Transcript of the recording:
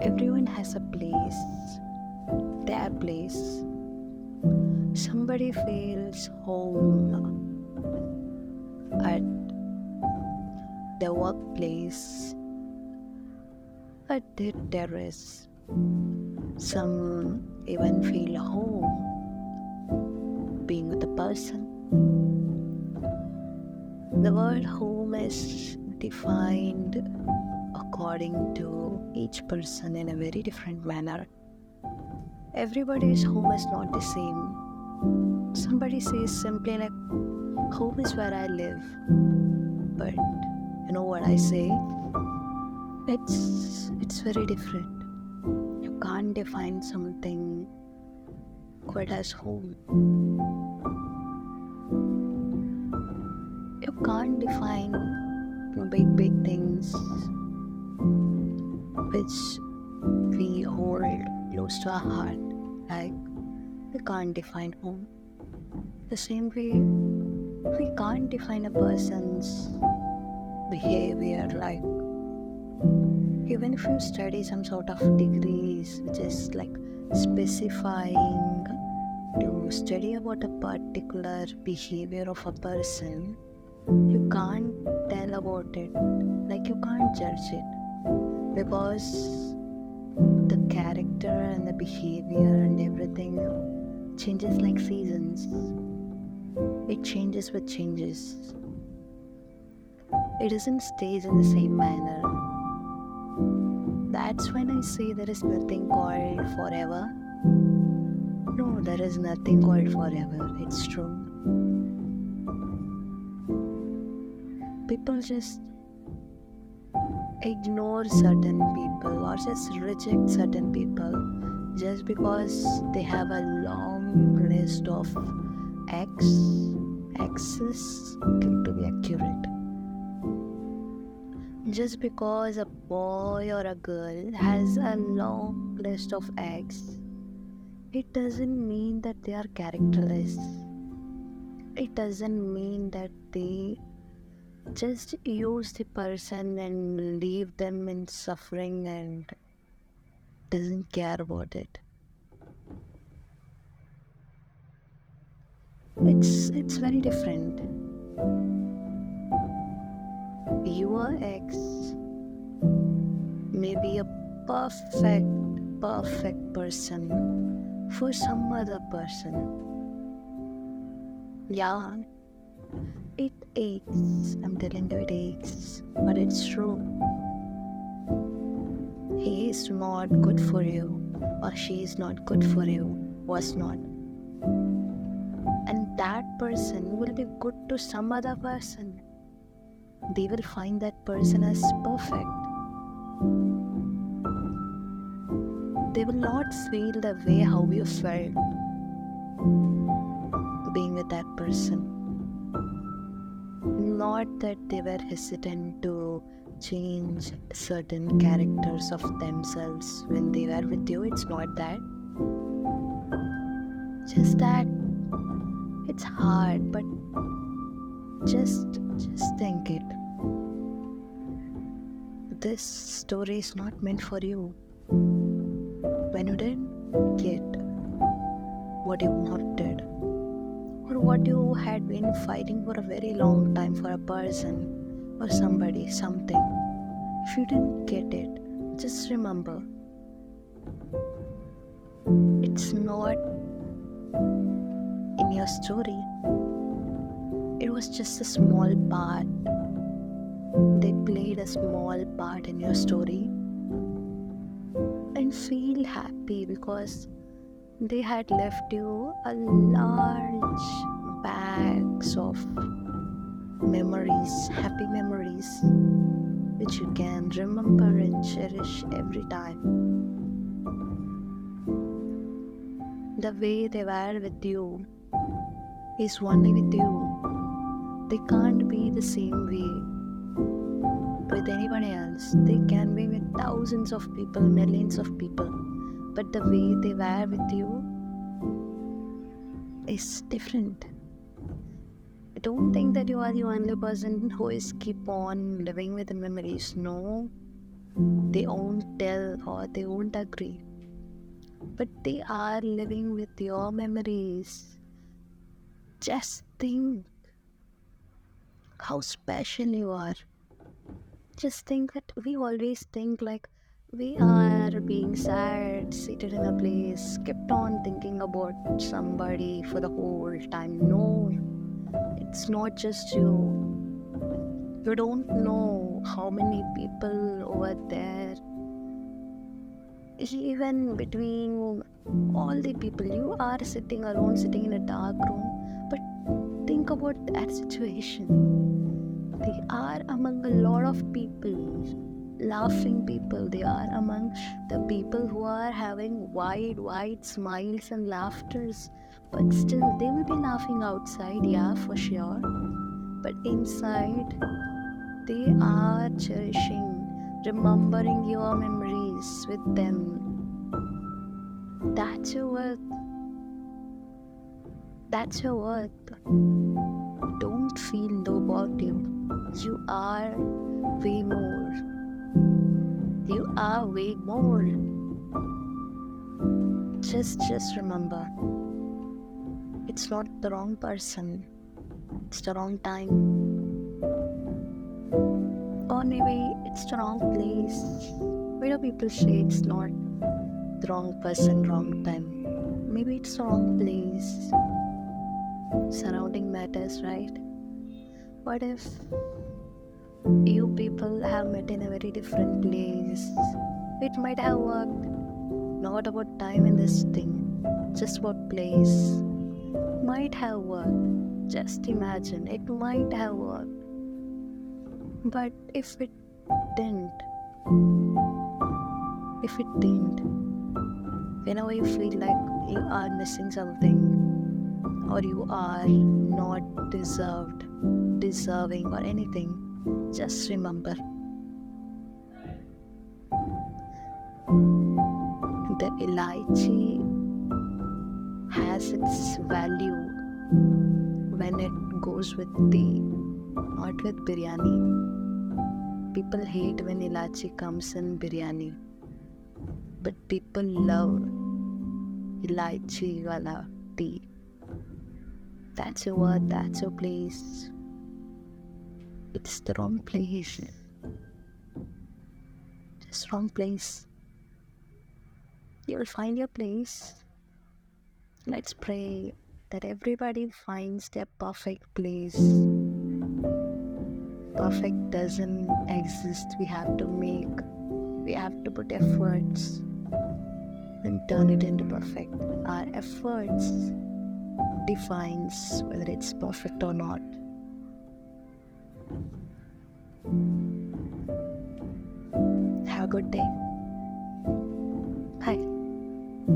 Everyone has a place, their place. Somebody feels home at their workplace, at their terrace. Some even feel home being with a person. The word home is defined according to each person in a very different manner. Everybody's home is not the same. Somebody says simply like home is where I live. But you know what I say? It's it's very different. You can't define something quite as home. You can't define big big things which we hold close to our heart. Like we can't define home. The same way we can't define a person's behavior like even if you study some sort of degrees which is like specifying to study about a particular behavior of a person you can't tell about it like you can't judge it because the character and the behavior and everything changes like seasons. It changes with changes. It doesn't stays in the same manner. That's when i say there is nothing called forever. No there is nothing called forever. It's true. People just ignore certain people or just reject certain people just because they have a long list of X, X's, to be accurate. Just because a boy or a girl has a long list of X, it doesn't mean that they are characterless. It doesn't mean that they just use the person and leave them in suffering and doesn't care about it. It's it's very different. Your ex may be a perfect perfect person for some other person. Yeah it aches. I'm telling you, it aches. But it's true. He is not good for you, or she is not good for you, was not. And that person will be good to some other person. They will find that person as perfect. They will not feel the way how you felt being with that person not that they were hesitant to change certain characters of themselves when they were with you. It's not that. Just that it's hard, but just just think it. This story is not meant for you. When you didn't get what you wanted what you had been fighting for a very long time for a person or somebody, something. If you didn't get it, just remember it's not in your story. It was just a small part. They played a small part in your story. And feel happy because they had left you a large bags of memories, happy memories, which you can remember and cherish every time. The way they were with you is only with you. They can't be the same way with anybody else. They can be with thousands of people, millions of people but the way they were with you is different. Don't think that you are the only person who is keep on living with memories. No, they won't tell or they won't agree but they are living with your memories just think how special you are just think that we always think like we are being sad, seated in a place, kept on thinking about somebody for the whole time. No, it's not just you. You don't know how many people over there, even between all the people, you are sitting alone, sitting in a dark room. But think about that situation. They are among a lot of people laughing people. They are among the people who are having wide, wide smiles and laughters. But still, they will be laughing outside, yeah, for sure. But inside, they are cherishing, remembering your memories with them. That's your worth. That's your worth. Don't feel low about you. You are way more are way more. Just just remember it's not the wrong person. It's the wrong time. Or maybe it's the wrong place. Why do people say it's not the wrong person, wrong time? Maybe it's the wrong place. Surrounding matters, right? What if you people have met in a very different place. It might have worked. Not about time in this thing, just about place. Might have worked. Just imagine, it might have worked. But if it didn't, if it didn't, whenever you feel like you are missing something or you are not deserved, deserving or anything, just remember the elaichi has its value when it goes with tea, not with biryani. People hate when elaichi comes in biryani, but people love elaichi wala tea. That's your word, that's your place it's the wrong place. Just wrong place. You'll find your place. Let's pray that everybody finds their perfect place. Perfect doesn't exist. We have to make, we have to put efforts and turn it into perfect. Our efforts defines whether it's perfect or not. Have a good day.